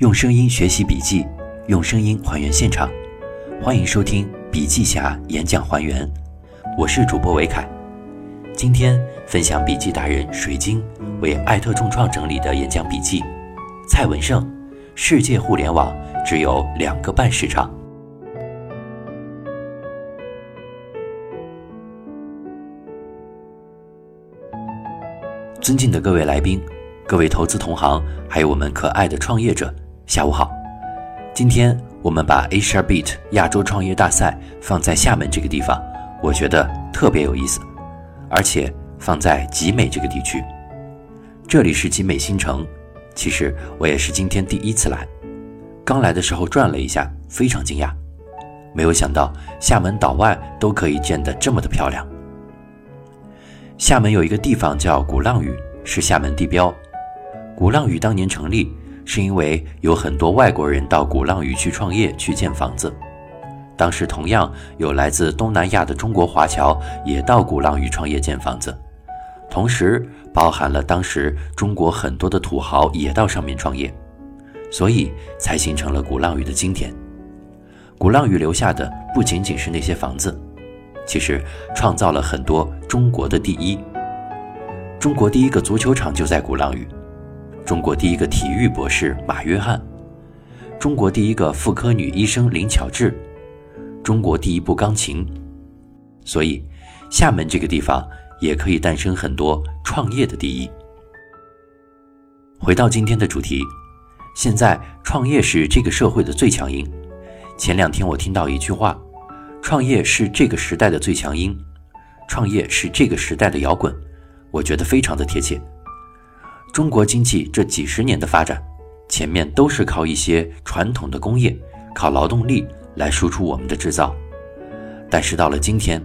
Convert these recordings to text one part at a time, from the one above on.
用声音学习笔记，用声音还原现场。欢迎收听笔记侠演讲还原，我是主播维凯。今天分享笔记达人水晶为艾特众创整理的演讲笔记。蔡文胜，世界互联网只有两个半市场。尊敬的各位来宾。各位投资同行，还有我们可爱的创业者，下午好。今天我们把 Asia Beat 亚洲创业大赛放在厦门这个地方，我觉得特别有意思，而且放在集美这个地区。这里是集美新城，其实我也是今天第一次来，刚来的时候转了一下，非常惊讶，没有想到厦门岛外都可以建得这么的漂亮。厦门有一个地方叫鼓浪屿，是厦门地标。鼓浪屿当年成立，是因为有很多外国人到鼓浪屿去创业、去建房子。当时同样有来自东南亚的中国华侨也到鼓浪屿创业建房子，同时包含了当时中国很多的土豪也到上面创业，所以才形成了鼓浪屿的今天。鼓浪屿留下的不仅仅是那些房子，其实创造了很多中国的第一。中国第一个足球场就在鼓浪屿。中国第一个体育博士马约翰，中国第一个妇科女医生林巧稚，中国第一部钢琴，所以厦门这个地方也可以诞生很多创业的第一。回到今天的主题，现在创业是这个社会的最强音。前两天我听到一句话，创业是这个时代的最强音，创业是这个时代的摇滚，我觉得非常的贴切。中国经济这几十年的发展，前面都是靠一些传统的工业，靠劳动力来输出我们的制造。但是到了今天，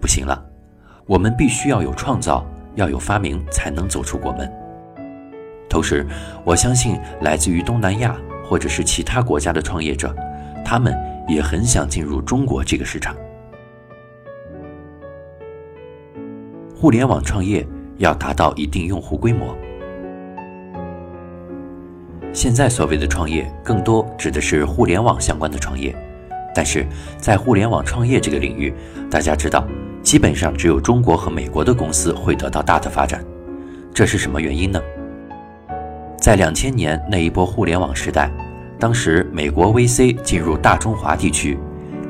不行了，我们必须要有创造，要有发明，才能走出国门。同时，我相信来自于东南亚或者是其他国家的创业者，他们也很想进入中国这个市场。互联网创业要达到一定用户规模。现在所谓的创业，更多指的是互联网相关的创业，但是在互联网创业这个领域，大家知道，基本上只有中国和美国的公司会得到大的发展，这是什么原因呢？在两千年那一波互联网时代，当时美国 VC 进入大中华地区，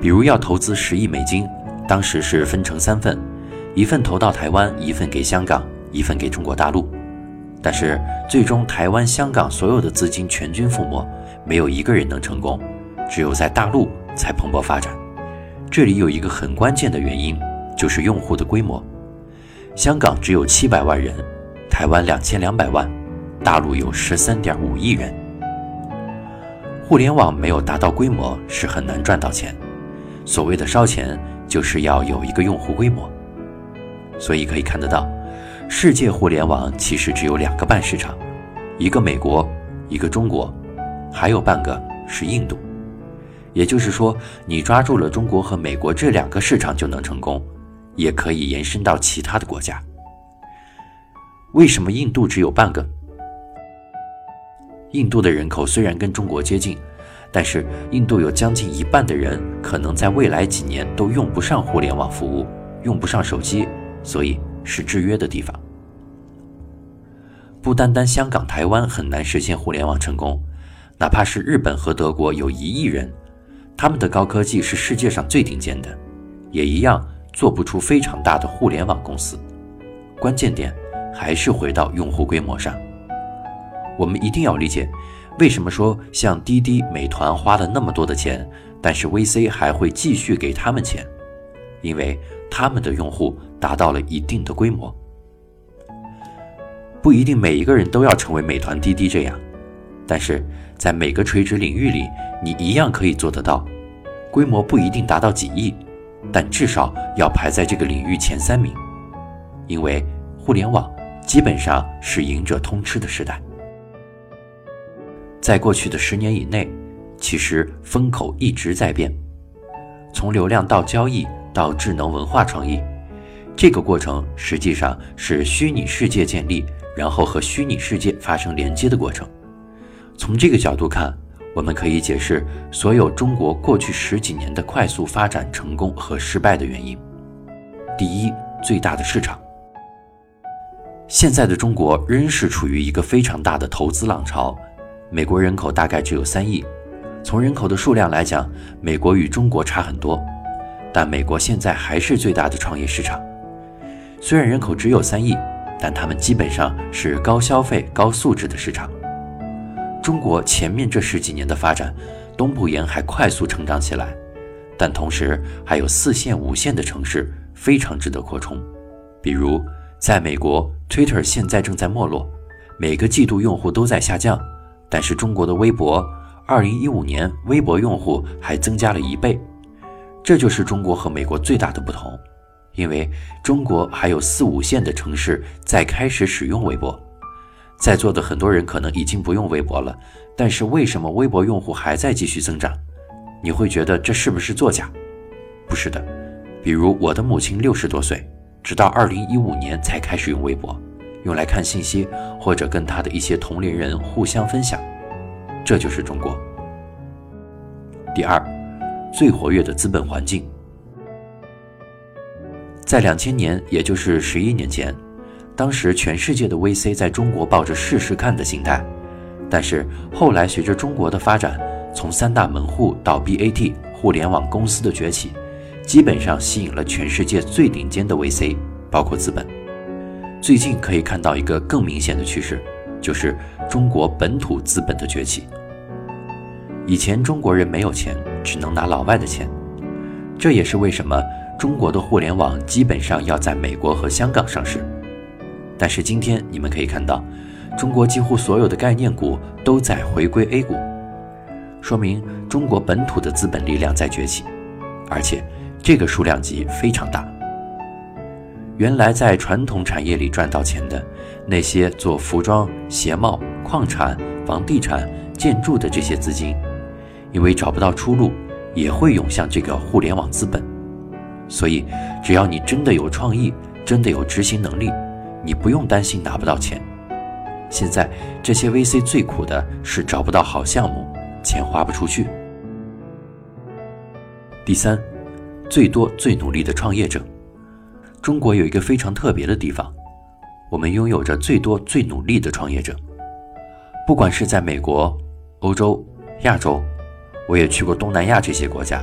比如要投资十亿美金，当时是分成三份，一份投到台湾，一份给香港，一份给中国大陆。但是最终，台湾、香港所有的资金全军覆没，没有一个人能成功，只有在大陆才蓬勃发展。这里有一个很关键的原因，就是用户的规模。香港只有七百万人，台湾两千两百万，大陆有十三点五亿人。互联网没有达到规模，是很难赚到钱。所谓的烧钱，就是要有一个用户规模。所以可以看得到。世界互联网其实只有两个半市场，一个美国，一个中国，还有半个是印度。也就是说，你抓住了中国和美国这两个市场就能成功，也可以延伸到其他的国家。为什么印度只有半个？印度的人口虽然跟中国接近，但是印度有将近一半的人可能在未来几年都用不上互联网服务，用不上手机，所以。是制约的地方。不单单香港、台湾很难实现互联网成功，哪怕是日本和德国有一亿人，他们的高科技是世界上最顶尖的，也一样做不出非常大的互联网公司。关键点还是回到用户规模上。我们一定要理解，为什么说像滴滴、美团花了那么多的钱，但是 VC 还会继续给他们钱，因为他们的用户。达到了一定的规模，不一定每一个人都要成为美团、滴滴这样，但是在每个垂直领域里，你一样可以做得到。规模不一定达到几亿，但至少要排在这个领域前三名，因为互联网基本上是赢者通吃的时代。在过去的十年以内，其实风口一直在变，从流量到交易到智能文化创意。这个过程实际上是虚拟世界建立，然后和虚拟世界发生连接的过程。从这个角度看，我们可以解释所有中国过去十几年的快速发展成功和失败的原因。第一，最大的市场。现在的中国仍是处于一个非常大的投资浪潮。美国人口大概只有三亿，从人口的数量来讲，美国与中国差很多，但美国现在还是最大的创业市场。虽然人口只有三亿，但他们基本上是高消费、高素质的市场。中国前面这十几年的发展，东部沿海快速成长起来，但同时还有四线、五线的城市非常值得扩充，比如在美国，Twitter 现在正在没落，每个季度用户都在下降。但是中国的微博，二零一五年微博用户还增加了一倍，这就是中国和美国最大的不同，因为中国还有四五线的城市在开始使用微博，在座的很多人可能已经不用微博了，但是为什么微博用户还在继续增长？你会觉得这是不是作假？不是的，比如我的母亲六十多岁，直到二零一五年才开始用微博。用来看信息，或者跟他的一些同龄人互相分享，这就是中国。第二，最活跃的资本环境，在两千年，也就是十一年前，当时全世界的 VC 在中国抱着试试看的心态，但是后来随着中国的发展，从三大门户到 BAT 互联网公司的崛起，基本上吸引了全世界最顶尖的 VC，包括资本。最近可以看到一个更明显的趋势，就是中国本土资本的崛起。以前中国人没有钱，只能拿老外的钱，这也是为什么中国的互联网基本上要在美国和香港上市。但是今天你们可以看到，中国几乎所有的概念股都在回归 A 股，说明中国本土的资本力量在崛起，而且这个数量级非常大。原来在传统产业里赚到钱的那些做服装、鞋帽、矿产、房地产、建筑的这些资金，因为找不到出路，也会涌向这个互联网资本。所以，只要你真的有创意，真的有执行能力，你不用担心拿不到钱。现在这些 VC 最苦的是找不到好项目，钱花不出去。第三，最多最努力的创业者。中国有一个非常特别的地方，我们拥有着最多最努力的创业者。不管是在美国、欧洲、亚洲，我也去过东南亚这些国家，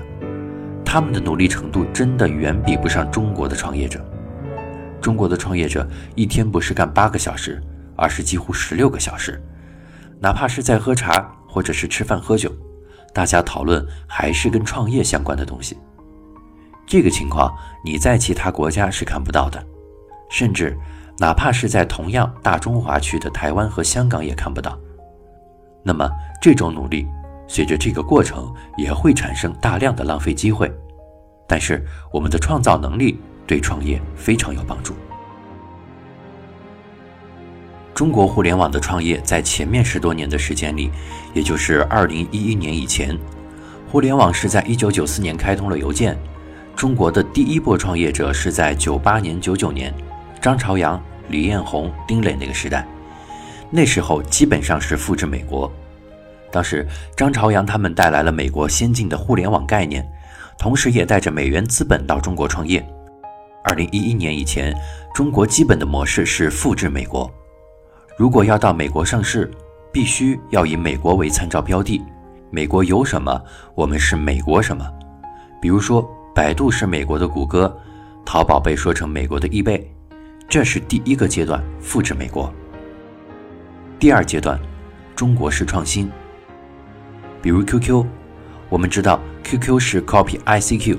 他们的努力程度真的远比不上中国的创业者。中国的创业者一天不是干八个小时，而是几乎十六个小时，哪怕是在喝茶或者是吃饭喝酒，大家讨论还是跟创业相关的东西。这个情况你在其他国家是看不到的，甚至哪怕是在同样大中华区的台湾和香港也看不到。那么这种努力，随着这个过程也会产生大量的浪费机会。但是我们的创造能力对创业非常有帮助。中国互联网的创业在前面十多年的时间里，也就是二零一一年以前，互联网是在一九九四年开通了邮件。中国的第一波创业者是在九八年、九九年，张朝阳、李彦宏、丁磊那个时代，那时候基本上是复制美国。当时张朝阳他们带来了美国先进的互联网概念，同时也带着美元资本到中国创业。二零一一年以前，中国基本的模式是复制美国。如果要到美国上市，必须要以美国为参照标的，美国有什么，我们是美国什么。比如说。百度是美国的谷歌，淘宝被说成美国的易贝，这是第一个阶段复制美国。第二阶段，中国式创新。比如 QQ，我们知道 QQ 是 copy ICQ，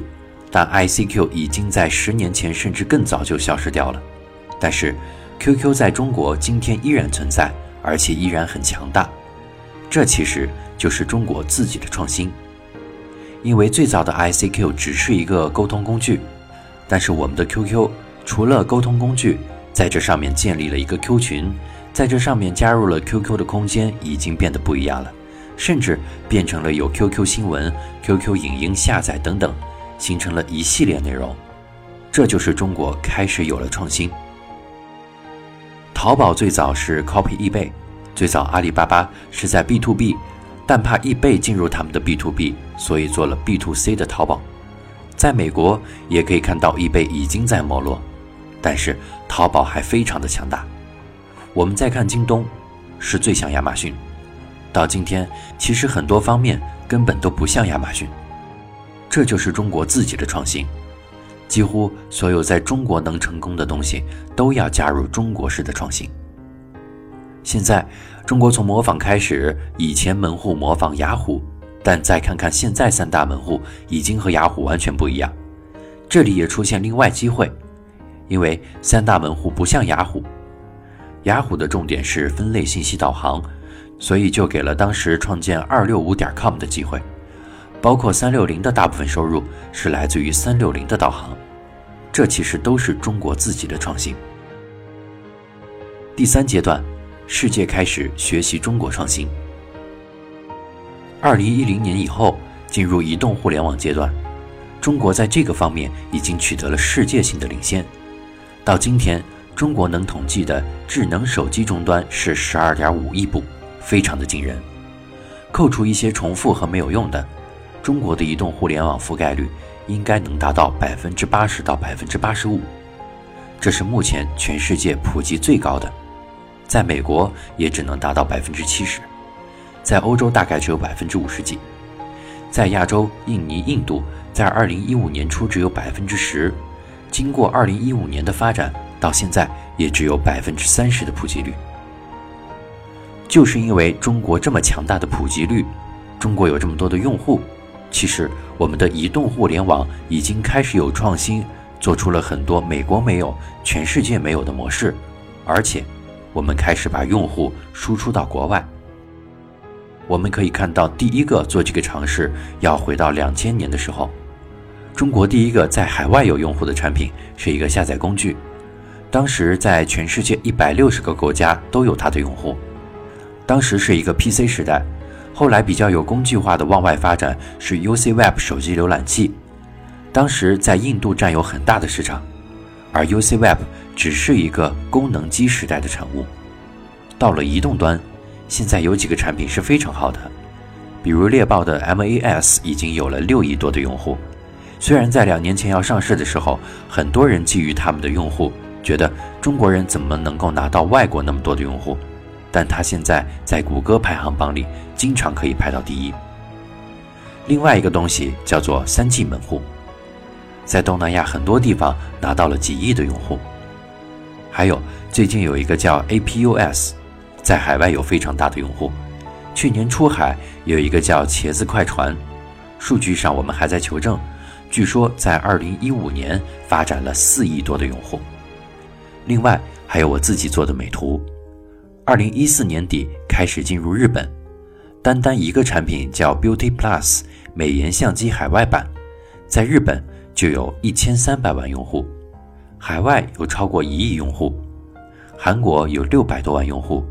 但 ICQ 已经在十年前甚至更早就消失掉了。但是 QQ 在中国今天依然存在，而且依然很强大。这其实就是中国自己的创新。因为最早的 ICQ 只是一个沟通工具，但是我们的 QQ 除了沟通工具，在这上面建立了一个 Q 群，在这上面加入了 QQ 的空间，已经变得不一样了，甚至变成了有 QQ 新闻、QQ 影音下载等等，形成了一系列内容。这就是中国开始有了创新。淘宝最早是 copy 易贝，最早阿里巴巴是在 B to B，但怕易贝进入他们的 B to B，所以做了 B to C 的淘宝。在美国也可以看到易贝已经在没落，但是淘宝还非常的强大。我们再看京东，是最像亚马逊，到今天其实很多方面根本都不像亚马逊。这就是中国自己的创新。几乎所有在中国能成功的东西，都要加入中国式的创新。现在，中国从模仿开始，以前门户模仿雅虎，但再看看现在三大门户，已经和雅虎完全不一样。这里也出现另外机会，因为三大门户不像雅虎，雅虎的重点是分类信息导航，所以就给了当时创建二六五点 com 的机会。包括三六零的大部分收入是来自于三六零的导航，这其实都是中国自己的创新。第三阶段，世界开始学习中国创新。二零一零年以后进入移动互联网阶段，中国在这个方面已经取得了世界性的领先。到今天，中国能统计的智能手机终端是十二点五亿部，非常的惊人。扣除一些重复和没有用的。中国的移动互联网覆盖率应该能达到百分之八十到百分之八十五，这是目前全世界普及最高的。在美国也只能达到百分之七十，在欧洲大概只有百分之五十几，在亚洲，印尼、印度在二零一五年初只有百分之十，经过二零一五年的发展，到现在也只有百分之三十的普及率。就是因为中国这么强大的普及率，中国有这么多的用户。其实，我们的移动互联网已经开始有创新，做出了很多美国没有、全世界没有的模式，而且，我们开始把用户输出到国外。我们可以看到，第一个做这个尝试要回到两千年的时候，中国第一个在海外有用户的产品是一个下载工具，当时在全世界一百六十个国家都有它的用户，当时是一个 PC 时代。后来比较有工具化的往外发展是 UC Web 手机浏览器，当时在印度占有很大的市场，而 UC Web 只是一个功能机时代的产物。到了移动端，现在有几个产品是非常好的，比如猎豹的 MAS 已经有了六亿多的用户。虽然在两年前要上市的时候，很多人觊觎他们的用户，觉得中国人怎么能够拿到外国那么多的用户。但它现在在谷歌排行榜里经常可以排到第一。另外一个东西叫做三 G 门户，在东南亚很多地方拿到了几亿的用户。还有最近有一个叫 APUS，在海外有非常大的用户。去年出海有一个叫茄子快传，数据上我们还在求证，据说在2015年发展了四亿多的用户。另外还有我自己做的美图。二零一四年底开始进入日本，单单一个产品叫 Beauty Plus 美颜相机海外版，在日本就有一千三百万用户，海外有超过一亿用户，韩国有六百多万用户，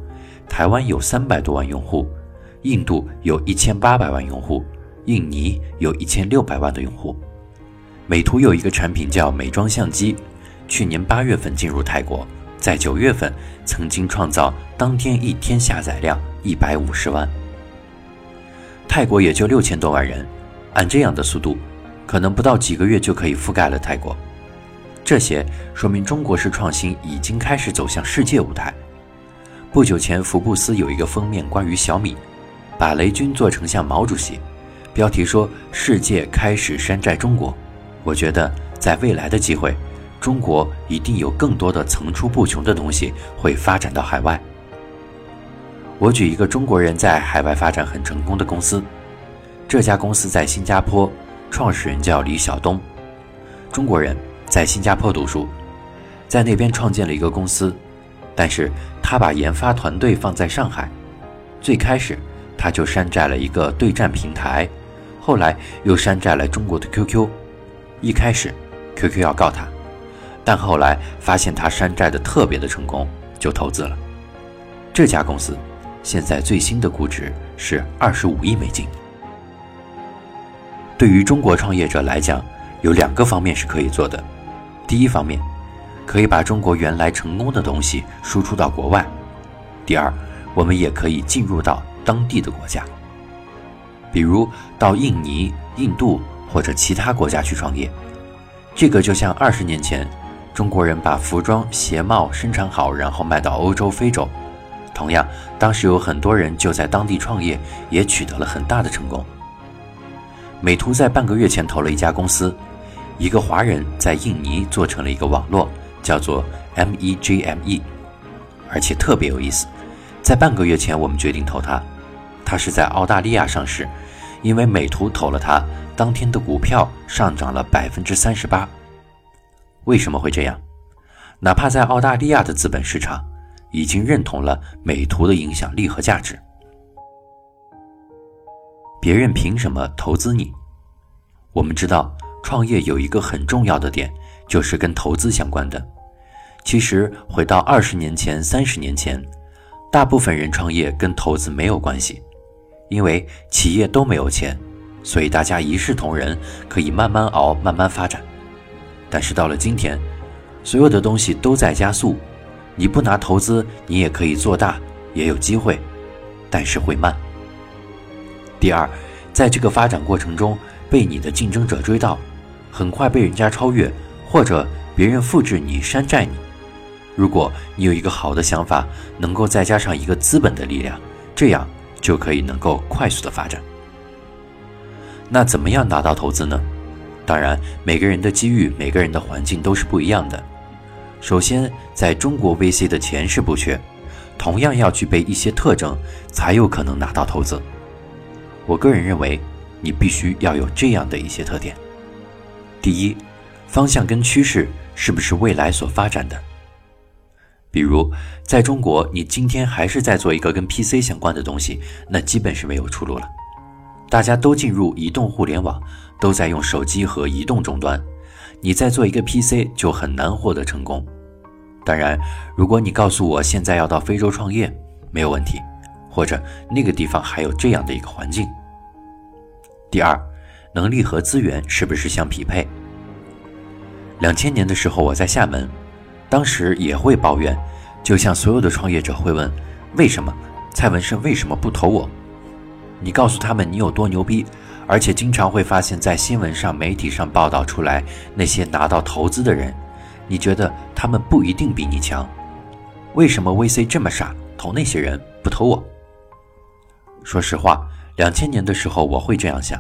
台湾有三百多万用户，印度有一千八百万用户，印尼有一千六百万的用户。美图有一个产品叫美妆相机，去年八月份进入泰国。在九月份，曾经创造当天一天下载量一百五十万。泰国也就六千多万人，按这样的速度，可能不到几个月就可以覆盖了泰国。这些说明中国式创新已经开始走向世界舞台。不久前，福布斯有一个封面关于小米，把雷军做成像毛主席，标题说“世界开始山寨中国”。我觉得，在未来的机会。中国一定有更多的层出不穷的东西会发展到海外。我举一个中国人在海外发展很成功的公司，这家公司在新加坡，创始人叫李晓东，中国人在新加坡读书，在那边创建了一个公司，但是他把研发团队放在上海。最开始他就山寨了一个对战平台，后来又山寨了中国的 QQ。一开始，QQ 要告他。但后来发现他山寨的特别的成功，就投资了这家公司。现在最新的估值是二十五亿美金。对于中国创业者来讲，有两个方面是可以做的。第一方面，可以把中国原来成功的东西输出到国外；第二，我们也可以进入到当地的国家，比如到印尼、印度或者其他国家去创业。这个就像二十年前，中国人把服装、鞋帽生产好，然后卖到欧洲、非洲。同样，当时有很多人就在当地创业，也取得了很大的成功。美图在半个月前投了一家公司，一个华人在印尼做成了一个网络，叫做 MEGME，而且特别有意思。在半个月前，我们决定投它，它是在澳大利亚上市，因为美图投了它，当天的股票上涨了百分之三十八。为什么会这样？哪怕在澳大利亚的资本市场。已经认同了美图的影响力和价值。别人凭什么投资你？我们知道，创业有一个很重要的点，就是跟投资相关的。其实，回到二十年前、三十年前，大部分人创业跟投资没有关系，因为企业都没有钱，所以大家一视同仁，可以慢慢熬、慢慢发展。但是到了今天，所有的东西都在加速。你不拿投资，你也可以做大，也有机会，但是会慢。第二，在这个发展过程中，被你的竞争者追到，很快被人家超越，或者别人复制你、山寨你。如果你有一个好的想法，能够再加上一个资本的力量，这样就可以能够快速的发展。那怎么样拿到投资呢？当然，每个人的机遇、每个人的环境都是不一样的。首先，在中国 VC 的钱是不缺，同样要具备一些特征，才有可能拿到投资。我个人认为，你必须要有这样的一些特点：第一，方向跟趋势是不是未来所发展的？比如，在中国，你今天还是在做一个跟 PC 相关的东西，那基本是没有出路了。大家都进入移动互联网，都在用手机和移动终端。你再做一个 PC 就很难获得成功。当然，如果你告诉我现在要到非洲创业，没有问题，或者那个地方还有这样的一个环境。第二，能力和资源是不是相匹配？两千年的时候我在厦门，当时也会抱怨，就像所有的创业者会问：为什么蔡文胜为什么不投我？你告诉他们你有多牛逼。而且经常会发现，在新闻上、媒体上报道出来那些拿到投资的人，你觉得他们不一定比你强？为什么 VC 这么傻，投那些人不投我？说实话，两千年的时候我会这样想：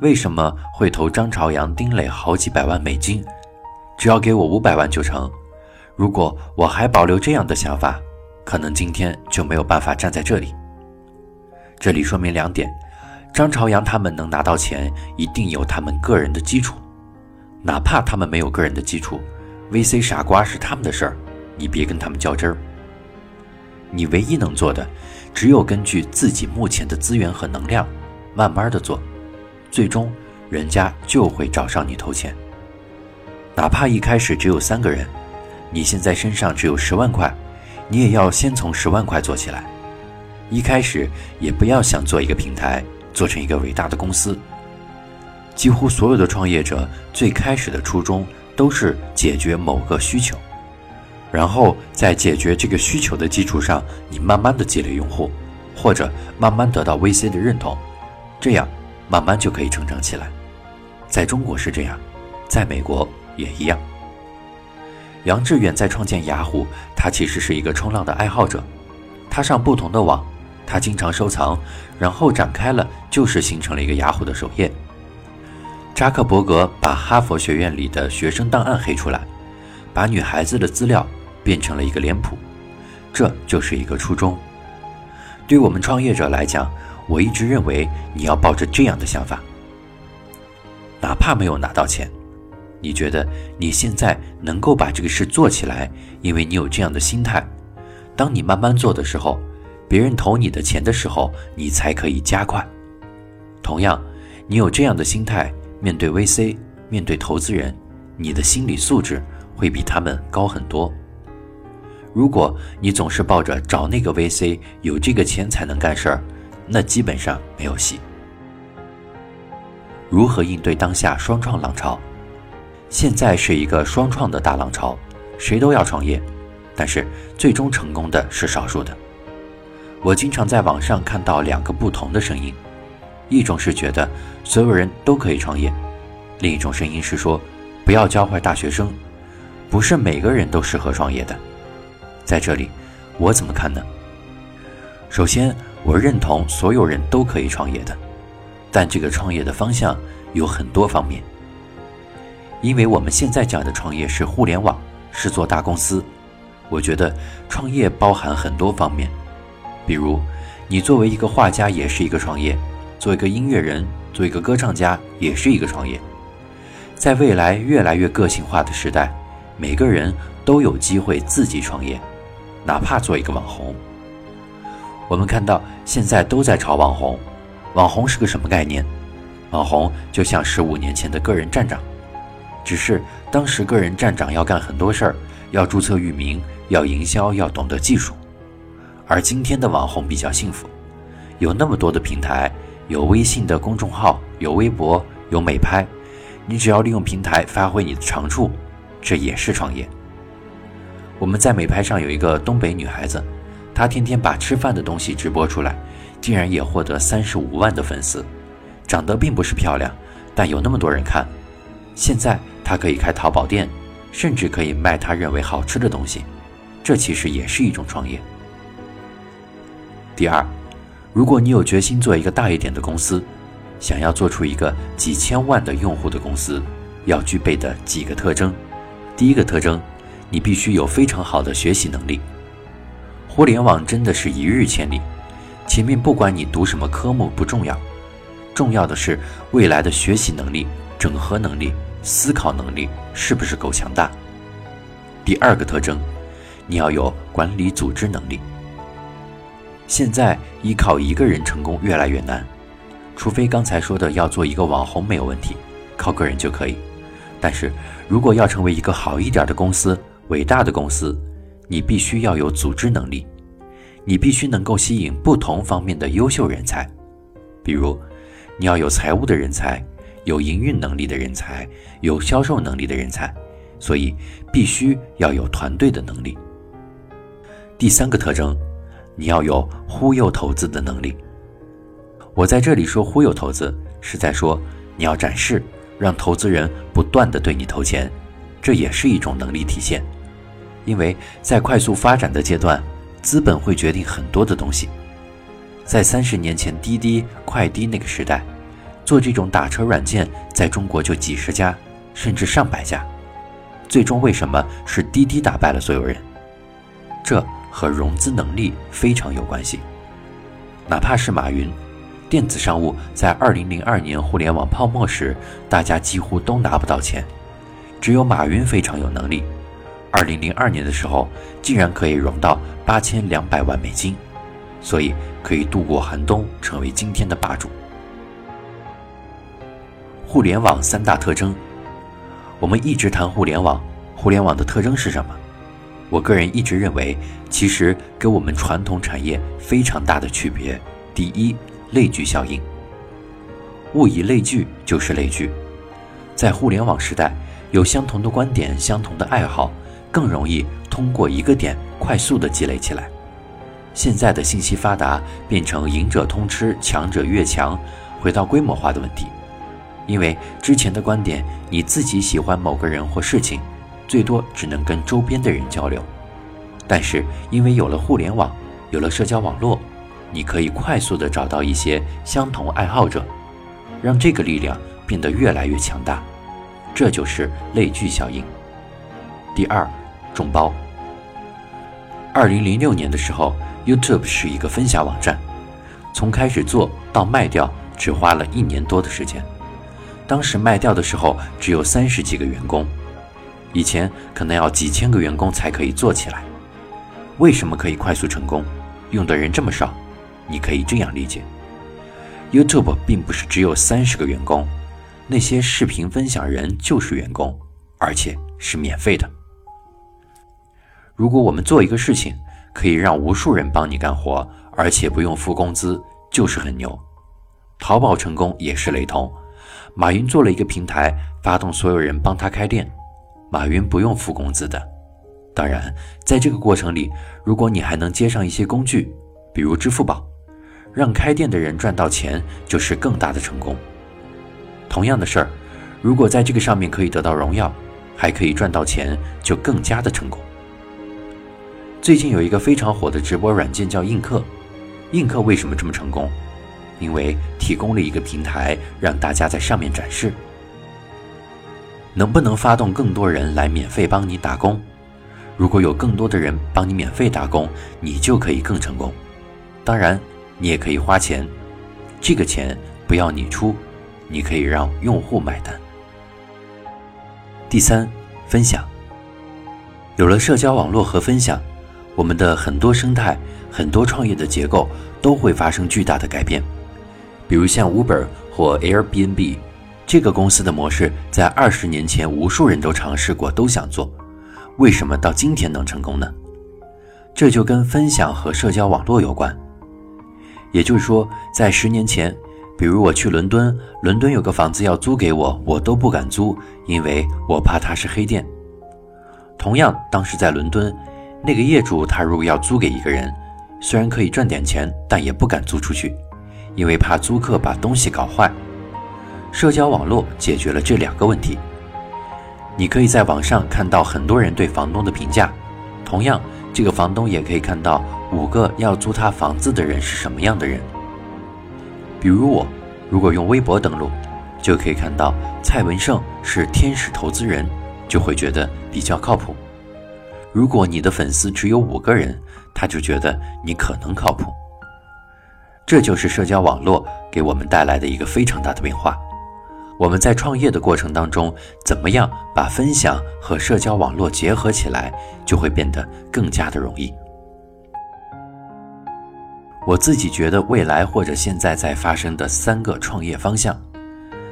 为什么会投张朝阳、丁磊好几百万美金？只要给我五百万就成。如果我还保留这样的想法，可能今天就没有办法站在这里。这里说明两点。张朝阳他们能拿到钱，一定有他们个人的基础，哪怕他们没有个人的基础，VC 傻瓜是他们的事儿，你别跟他们较真儿。你唯一能做的，只有根据自己目前的资源和能量，慢慢的做，最终人家就会找上你投钱。哪怕一开始只有三个人，你现在身上只有十万块，你也要先从十万块做起来。一开始也不要想做一个平台。做成一个伟大的公司。几乎所有的创业者最开始的初衷都是解决某个需求，然后在解决这个需求的基础上，你慢慢的积累用户，或者慢慢得到 VC 的认同，这样慢慢就可以成长起来。在中国是这样，在美国也一样。杨致远在创建雅虎，他其实是一个冲浪的爱好者，他上不同的网。他经常收藏，然后展开了，就是形成了一个雅虎的首页。扎克伯格把哈佛学院里的学生档案黑出来，把女孩子的资料变成了一个脸谱，这就是一个初衷。对我们创业者来讲，我一直认为你要抱着这样的想法，哪怕没有拿到钱，你觉得你现在能够把这个事做起来，因为你有这样的心态。当你慢慢做的时候。别人投你的钱的时候，你才可以加快。同样，你有这样的心态，面对 VC，面对投资人，你的心理素质会比他们高很多。如果你总是抱着找那个 VC 有这个钱才能干事儿，那基本上没有戏。如何应对当下双创浪潮？现在是一个双创的大浪潮，谁都要创业，但是最终成功的是少数的。我经常在网上看到两个不同的声音，一种是觉得所有人都可以创业，另一种声音是说不要教坏大学生，不是每个人都适合创业的。在这里，我怎么看呢？首先，我认同所有人都可以创业的，但这个创业的方向有很多方面。因为我们现在讲的创业是互联网，是做大公司。我觉得创业包含很多方面，比如你作为一个画家也是一个创业，做一个音乐人，做一个歌唱家也是一个创业。在未来越来越个性化的时代，每个人都有机会自己创业，哪怕做一个网红。我们看到现在都在炒网红，网红是个什么概念？网红就像十五年前的个人站长。只是当时个人站长要干很多事儿，要注册域名，要营销，要懂得技术。而今天的网红比较幸福，有那么多的平台，有微信的公众号，有微博，有美拍，你只要利用平台发挥你的长处，这也是创业。我们在美拍上有一个东北女孩子，她天天把吃饭的东西直播出来，竟然也获得三十五万的粉丝，长得并不是漂亮，但有那么多人看。现在她可以开淘宝店，甚至可以卖她认为好吃的东西，这其实也是一种创业。第二，如果你有决心做一个大一点的公司，想要做出一个几千万的用户的公司，要具备的几个特征。第一个特征，你必须有非常好的学习能力。互联网真的是一日千里，前面不管你读什么科目不重要，重要的是未来的学习能力。整合能力、思考能力是不是够强大？第二个特征，你要有管理组织能力。现在依靠一个人成功越来越难，除非刚才说的要做一个网红没有问题，靠个人就可以。但是如果要成为一个好一点的公司、伟大的公司，你必须要有组织能力，你必须能够吸引不同方面的优秀人才，比如你要有财务的人才。有营运能力的人才，有销售能力的人才，所以必须要有团队的能力。第三个特征，你要有忽悠投资的能力。我在这里说忽悠投资，是在说你要展示，让投资人不断的对你投钱，这也是一种能力体现。因为在快速发展的阶段，资本会决定很多的东西。在三十年前滴滴、快滴那个时代。做这种打车软件，在中国就几十家，甚至上百家。最终为什么是滴滴打败了所有人？这和融资能力非常有关系。哪怕是马云，电子商务在2002年互联网泡沫时，大家几乎都拿不到钱，只有马云非常有能力。2002年的时候，竟然可以融到八千两百万美金，所以可以度过寒冬，成为今天的霸主。互联网三大特征，我们一直谈互联网，互联网的特征是什么？我个人一直认为，其实跟我们传统产业非常大的区别。第一，类聚效应。物以类聚就是类聚，在互联网时代，有相同的观点、相同的爱好，更容易通过一个点快速的积累起来。现在的信息发达，变成赢者通吃，强者越强，回到规模化的问题。因为之前的观点，你自己喜欢某个人或事情，最多只能跟周边的人交流。但是因为有了互联网，有了社交网络，你可以快速的找到一些相同爱好者，让这个力量变得越来越强大。这就是类聚效应。第二，众包。二零零六年的时候，YouTube 是一个分享网站，从开始做到卖掉，只花了一年多的时间。当时卖掉的时候只有三十几个员工，以前可能要几千个员工才可以做起来。为什么可以快速成功？用的人这么少？你可以这样理解：YouTube 并不是只有三十个员工，那些视频分享人就是员工，而且是免费的。如果我们做一个事情可以让无数人帮你干活，而且不用付工资，就是很牛。淘宝成功也是雷同。马云做了一个平台，发动所有人帮他开店，马云不用付工资的。当然，在这个过程里，如果你还能接上一些工具，比如支付宝，让开店的人赚到钱就是更大的成功。同样的事儿，如果在这个上面可以得到荣耀，还可以赚到钱，就更加的成功。最近有一个非常火的直播软件叫映客，映客为什么这么成功？因为提供了一个平台，让大家在上面展示。能不能发动更多人来免费帮你打工？如果有更多的人帮你免费打工，你就可以更成功。当然，你也可以花钱，这个钱不要你出，你可以让用户买单。第三，分享。有了社交网络和分享，我们的很多生态、很多创业的结构都会发生巨大的改变。比如像 Uber 或 Airbnb。这个公司的模式在二十年前，无数人都尝试过，都想做，为什么到今天能成功呢？这就跟分享和社交网络有关。也就是说，在十年前，比如我去伦敦，伦敦有个房子要租给我，我都不敢租，因为我怕它是黑店。同样，当时在伦敦，那个业主他如果要租给一个人，虽然可以赚点钱，但也不敢租出去，因为怕租客把东西搞坏。社交网络解决了这两个问题。你可以在网上看到很多人对房东的评价，同样，这个房东也可以看到五个要租他房子的人是什么样的人。比如我，如果用微博登录，就可以看到蔡文胜是天使投资人，就会觉得比较靠谱。如果你的粉丝只有五个人，他就觉得你可能靠谱。这就是社交网络给我们带来的一个非常大的变化。我们在创业的过程当中，怎么样把分享和社交网络结合起来，就会变得更加的容易。我自己觉得，未来或者现在在发生的三个创业方向：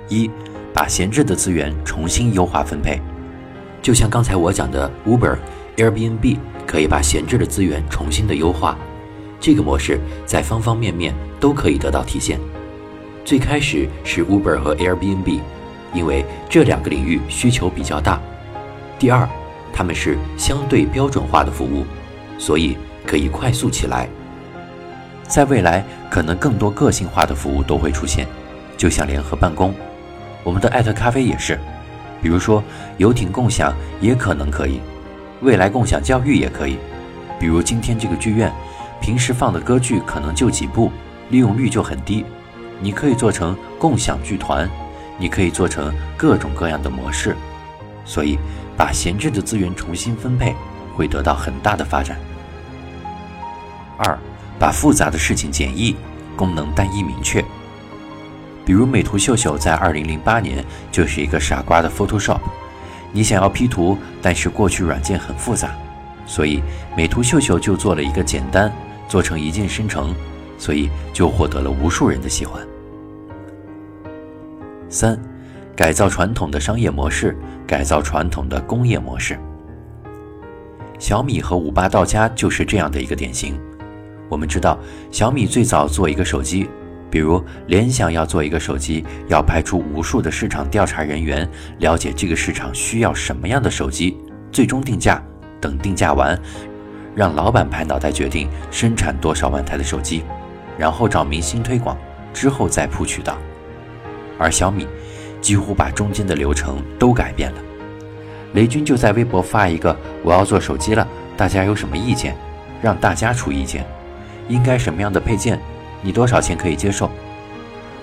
一，把闲置的资源重新优化分配，就像刚才我讲的 Uber、Airbnb，可以把闲置的资源重新的优化，这个模式在方方面面都可以得到体现。最开始是 Uber 和 Airbnb，因为这两个领域需求比较大。第二，他们是相对标准化的服务，所以可以快速起来。在未来，可能更多个性化的服务都会出现，就像联合办公，我们的艾特咖啡也是。比如说，游艇共享也可能可以，未来共享教育也可以。比如今天这个剧院，平时放的歌剧可能就几部，利用率就很低。你可以做成共享剧团，你可以做成各种各样的模式，所以把闲置的资源重新分配会得到很大的发展。二，把复杂的事情简易，功能单一明确。比如美图秀秀在二零零八年就是一个傻瓜的 Photoshop，你想要 P 图，但是过去软件很复杂，所以美图秀秀就做了一个简单，做成一键生成，所以就获得了无数人的喜欢。三，改造传统的商业模式，改造传统的工业模式。小米和五八到家就是这样的一个典型。我们知道，小米最早做一个手机，比如联想要做一个手机，要派出无数的市场调查人员，了解这个市场需要什么样的手机，最终定价，等定价完，让老板拍脑袋决定生产多少万台的手机，然后找明星推广，之后再铺渠道。而小米几乎把中间的流程都改变了。雷军就在微博发一个：“我要做手机了，大家有什么意见？让大家出意见。应该什么样的配件？你多少钱可以接受？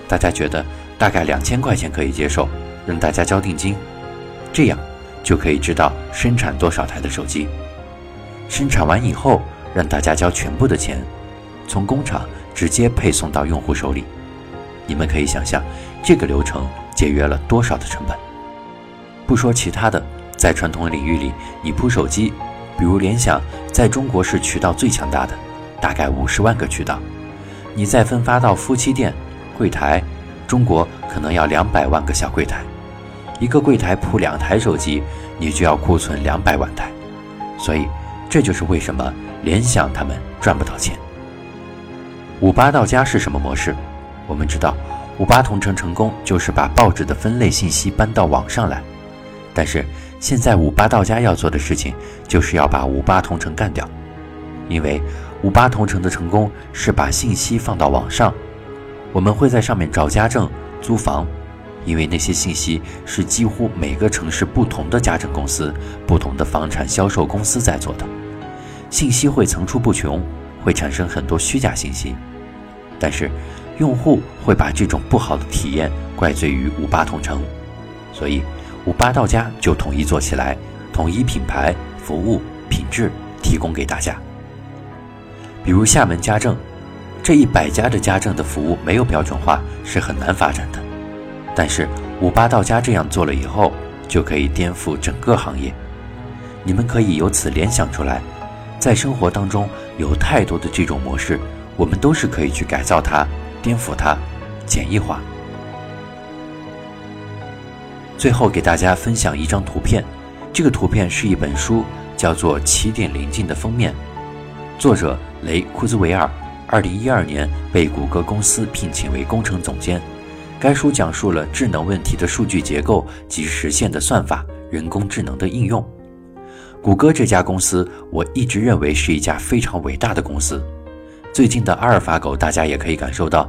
大家觉得大概两千块钱可以接受，让大家交定金，这样就可以知道生产多少台的手机。生产完以后，让大家交全部的钱，从工厂直接配送到用户手里。你们可以想象。”这个流程节约了多少的成本？不说其他的，在传统领域里，你铺手机，比如联想，在中国是渠道最强大的，大概五十万个渠道。你再分发到夫妻店、柜台，中国可能要两百万个小柜台，一个柜台铺两台手机，你就要库存两百万台。所以，这就是为什么联想他们赚不到钱。五八到家是什么模式？我们知道。五八同城成功就是把报纸的分类信息搬到网上来，但是现在五八到家要做的事情就是要把五八同城干掉，因为五八同城的成功是把信息放到网上，我们会在上面找家政、租房，因为那些信息是几乎每个城市不同的家政公司、不同的房产销售公司在做的，信息会层出不穷，会产生很多虚假信息，但是用户会把这种不好的体验怪罪于五八同城，所以五八到家就统一做起来，统一品牌、服务、品质提供给大家。比如厦门家政，这一百家的家政的服务没有标准化是很难发展的。但是五八到家这样做了以后，就可以颠覆整个行业。你们可以由此联想出来，在生活当中有太多的这种模式，我们都是可以去改造它、颠覆它、简易化。最后给大家分享一张图片，这个图片是一本书，叫做《起点临近》的封面。作者雷库兹维尔，二零一二年被谷歌公司聘请为工程总监。该书讲述了智能问题的数据结构及实现的算法、人工智能的应用。谷歌这家公司，我一直认为是一家非常伟大的公司。最近的阿尔法狗，大家也可以感受到。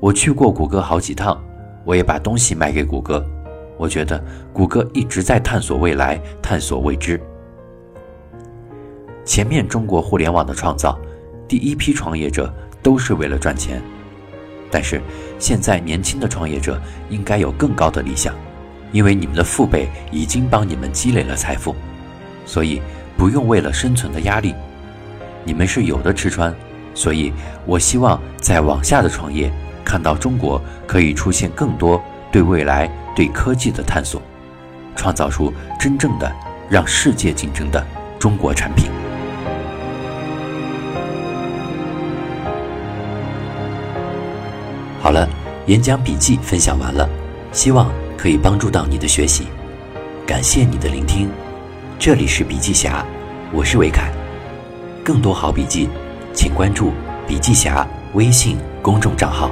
我去过谷歌好几趟，我也把东西卖给谷歌。我觉得谷歌一直在探索未来，探索未知。前面中国互联网的创造，第一批创业者都是为了赚钱，但是现在年轻的创业者应该有更高的理想，因为你们的父辈已经帮你们积累了财富，所以不用为了生存的压力，你们是有的吃穿，所以我希望在往下的创业看到中国可以出现更多对未来、对科技的探索，创造出真正的让世界竞争的中国产品。好了，演讲笔记分享完了，希望可以帮助到你的学习。感谢你的聆听，这里是笔记侠，我是维凯。更多好笔记，请关注笔记侠微信公众账号。